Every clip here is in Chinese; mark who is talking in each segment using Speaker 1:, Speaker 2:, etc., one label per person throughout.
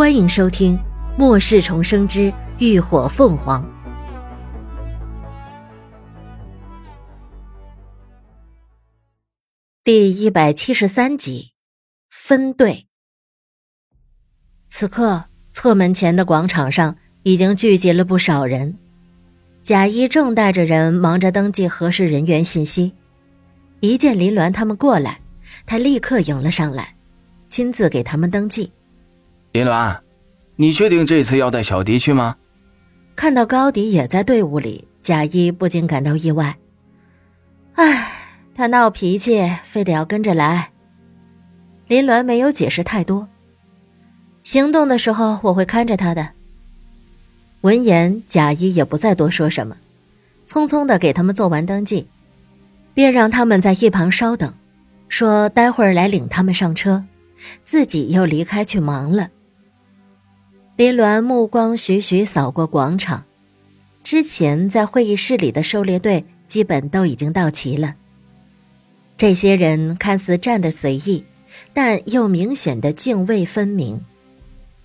Speaker 1: 欢迎收听《末世重生之浴火凤凰》第一百七十三集。分队。此刻，侧门前的广场上已经聚集了不少人。贾一正带着人忙着登记核实人员信息，一见林鸾他们过来，他立刻迎了上来，亲自给他们登记。
Speaker 2: 林鸾，你确定这次要带小迪去吗？
Speaker 1: 看到高迪也在队伍里，贾一不禁感到意外。唉，他闹脾气，非得要跟着来。林鸾没有解释太多。行动的时候我会看着他的。闻言，贾一也不再多说什么，匆匆的给他们做完登记，便让他们在一旁稍等，说待会儿来领他们上车，自己又离开去忙了。林鸾目光徐徐扫过广场，之前在会议室里的狩猎队基本都已经到齐了。这些人看似站得随意，但又明显的泾渭分明。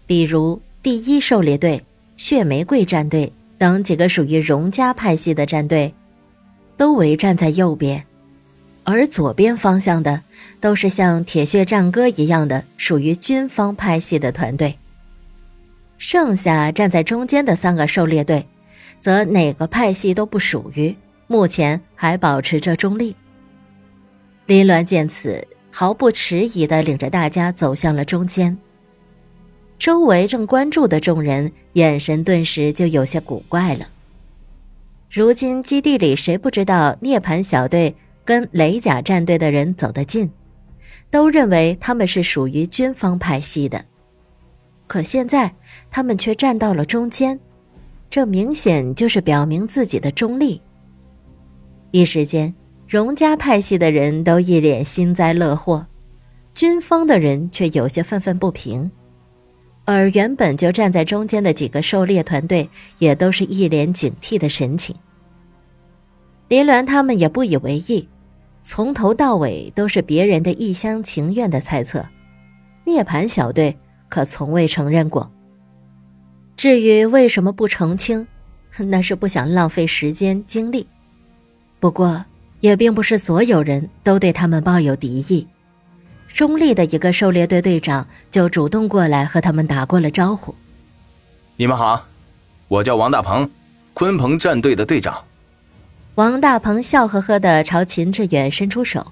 Speaker 1: 比如第一狩猎队、血玫瑰战队等几个属于荣家派系的战队，都围站在右边，而左边方向的都是像铁血战歌一样的属于军方派系的团队。剩下站在中间的三个狩猎队，则哪个派系都不属于，目前还保持着中立。林鸾见此，毫不迟疑地领着大家走向了中间。周围正关注的众人眼神顿时就有些古怪了。如今基地里谁不知道涅槃小队跟雷甲战队的人走得近，都认为他们是属于军方派系的。可现在他们却站到了中间，这明显就是表明自己的中立。一时间，荣家派系的人都一脸幸灾乐祸，军方的人却有些愤愤不平，而原本就站在中间的几个狩猎团队也都是一脸警惕的神情。林鸾他们也不以为意，从头到尾都是别人的一厢情愿的猜测。涅槃小队。可从未承认过。至于为什么不澄清，那是不想浪费时间精力。不过，也并不是所有人都对他们抱有敌意。中立的一个狩猎队队长就主动过来和他们打过了招呼：“
Speaker 2: 你们好，我叫王大鹏，鲲鹏战队的队长。”
Speaker 1: 王大鹏笑呵呵的朝秦志远伸出手。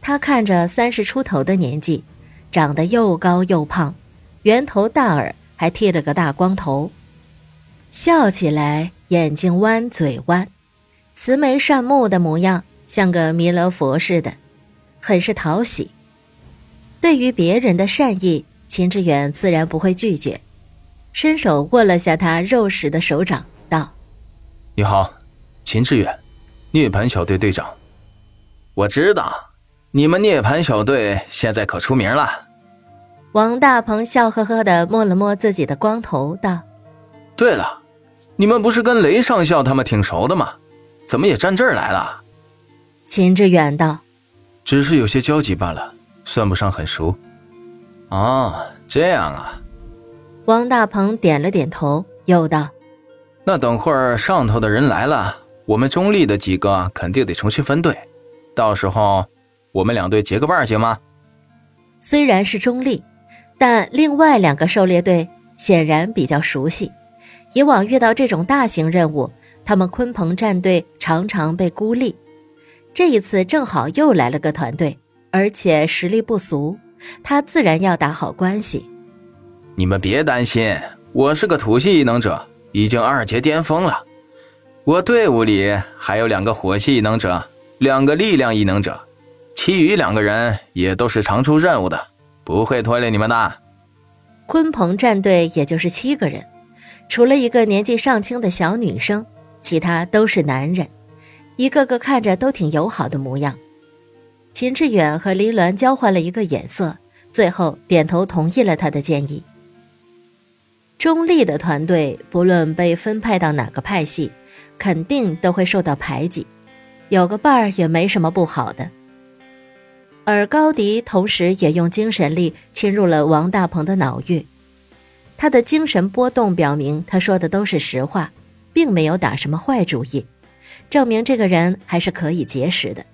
Speaker 1: 他看着三十出头的年纪。长得又高又胖，圆头大耳，还剃了个大光头，笑起来眼睛弯嘴弯，慈眉善目的模样，像个弥勒佛似的，很是讨喜。对于别人的善意，秦志远自然不会拒绝，伸手握了下他肉实的手掌，道：“
Speaker 2: 你好，秦志远，涅槃小队队长。我知道。”你们涅槃小队现在可出名了。
Speaker 1: 王大鹏笑呵呵的摸了摸自己的光头，道：“
Speaker 2: 对了，你们不是跟雷上校他们挺熟的吗？怎么也站这儿来了？”
Speaker 1: 秦志远道：“
Speaker 2: 只是有些交集罢了，算不上很熟。”哦，这样啊。
Speaker 1: 王大鹏点了点头，又道：“
Speaker 2: 那等会儿上头的人来了，我们中立的几个肯定得重新分队，到时候。”我们两队结个伴行吗？
Speaker 1: 虽然是中立，但另外两个狩猎队显然比较熟悉。以往遇到这种大型任务，他们鲲鹏战队常常被孤立。这一次正好又来了个团队，而且实力不俗，他自然要打好关系。
Speaker 2: 你们别担心，我是个土系异能者，已经二阶巅峰了。我队伍里还有两个火系异能者，两个力量异能者。其余两个人也都是常出任务的，不会拖累你们的。
Speaker 1: 鲲鹏战队也就是七个人，除了一个年纪尚轻的小女生，其他都是男人，一个个看着都挺友好的模样。秦志远和林鸾交换了一个眼色，最后点头同意了他的建议。中立的团队不论被分派到哪个派系，肯定都会受到排挤，有个伴儿也没什么不好的。而高迪同时也用精神力侵入了王大鹏的脑域，他的精神波动表明他说的都是实话，并没有打什么坏主意，证明这个人还是可以结识的。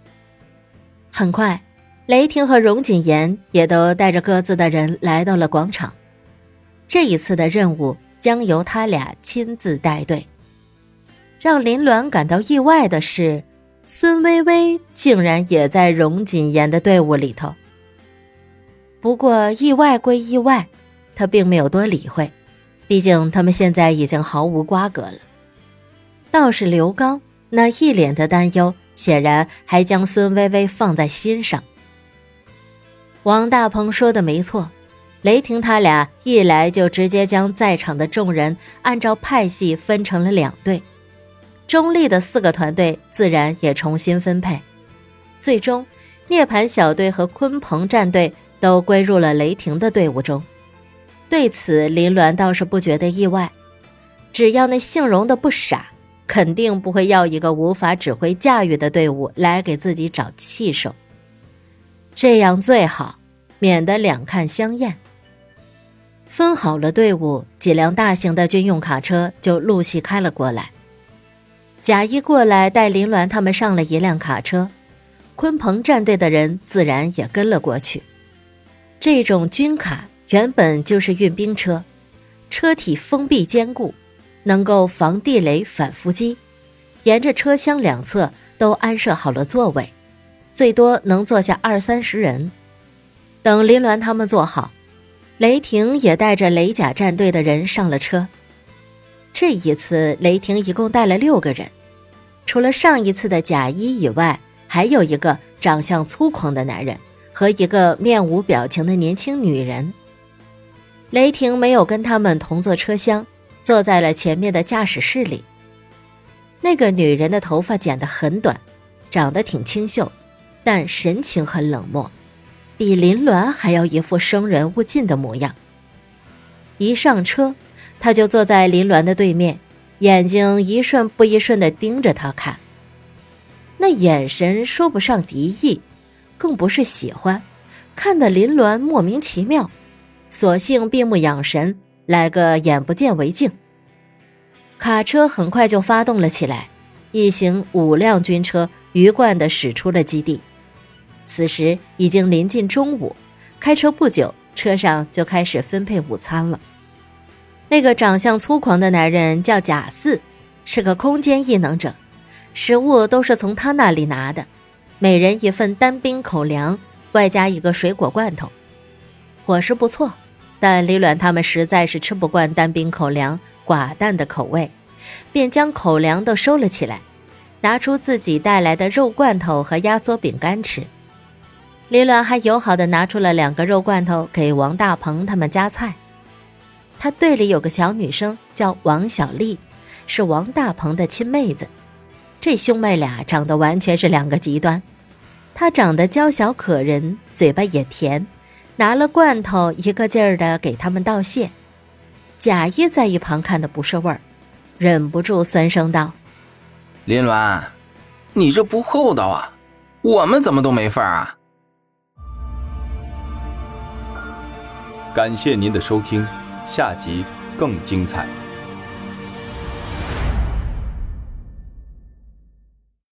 Speaker 1: 很快，雷霆和荣锦言也都带着各自的人来到了广场。这一次的任务将由他俩亲自带队。让林鸾感到意外的是，孙薇薇竟然也在荣锦言的队伍里头。不过意外归意外，他并没有多理会，毕竟他们现在已经毫无瓜葛了。倒是刘刚那一脸的担忧，显然还将孙薇薇放在心上。王大鹏说的没错。雷霆他俩一来就直接将在场的众人按照派系分成了两队，中立的四个团队自然也重新分配，最终涅槃小队和鲲鹏战队都归入了雷霆的队伍中。对此，林鸾倒是不觉得意外，只要那姓荣的不傻，肯定不会要一个无法指挥驾驭的队伍来给自己找气受，这样最好，免得两看相厌。分好了队伍，几辆大型的军用卡车就陆续开了过来。贾一过来带林鸾他们上了一辆卡车，鲲鹏战队的人自然也跟了过去。这种军卡原本就是运兵车，车体封闭坚固，能够防地雷、反伏击。沿着车厢两侧都安设好了座位，最多能坐下二三十人。等林鸾他们坐好。雷霆也带着雷甲战队的人上了车。这一次，雷霆一共带了六个人，除了上一次的贾一以外，还有一个长相粗犷的男人和一个面无表情的年轻女人。雷霆没有跟他们同坐车厢，坐在了前面的驾驶室里。那个女人的头发剪得很短，长得挺清秀，但神情很冷漠。比林鸾还要一副生人勿近的模样。一上车，他就坐在林鸾的对面，眼睛一瞬不一瞬的盯着他看。那眼神说不上敌意，更不是喜欢，看得林鸾莫名其妙，索性闭目养神，来个眼不见为净。卡车很快就发动了起来，一行五辆军车鱼贯的驶出了基地。此时已经临近中午，开车不久，车上就开始分配午餐了。那个长相粗狂的男人叫贾四，是个空间异能者，食物都是从他那里拿的，每人一份单兵口粮，外加一个水果罐头，伙食不错。但李卵他们实在是吃不惯单兵口粮寡淡的口味，便将口粮都收了起来，拿出自己带来的肉罐头和压缩饼干吃。李卵还友好的拿出了两个肉罐头给王大鹏他们夹菜。他队里有个小女生叫王小丽，是王大鹏的亲妹子。这兄妹俩长得完全是两个极端。她长得娇小可人，嘴巴也甜，拿了罐头一个劲儿的给他们道谢。贾一在一旁看的不是味儿，忍不住酸声道：“
Speaker 2: 林鸾，你这不厚道啊！我们怎么都没份儿啊？”
Speaker 3: 感谢您的收听，下集更精彩。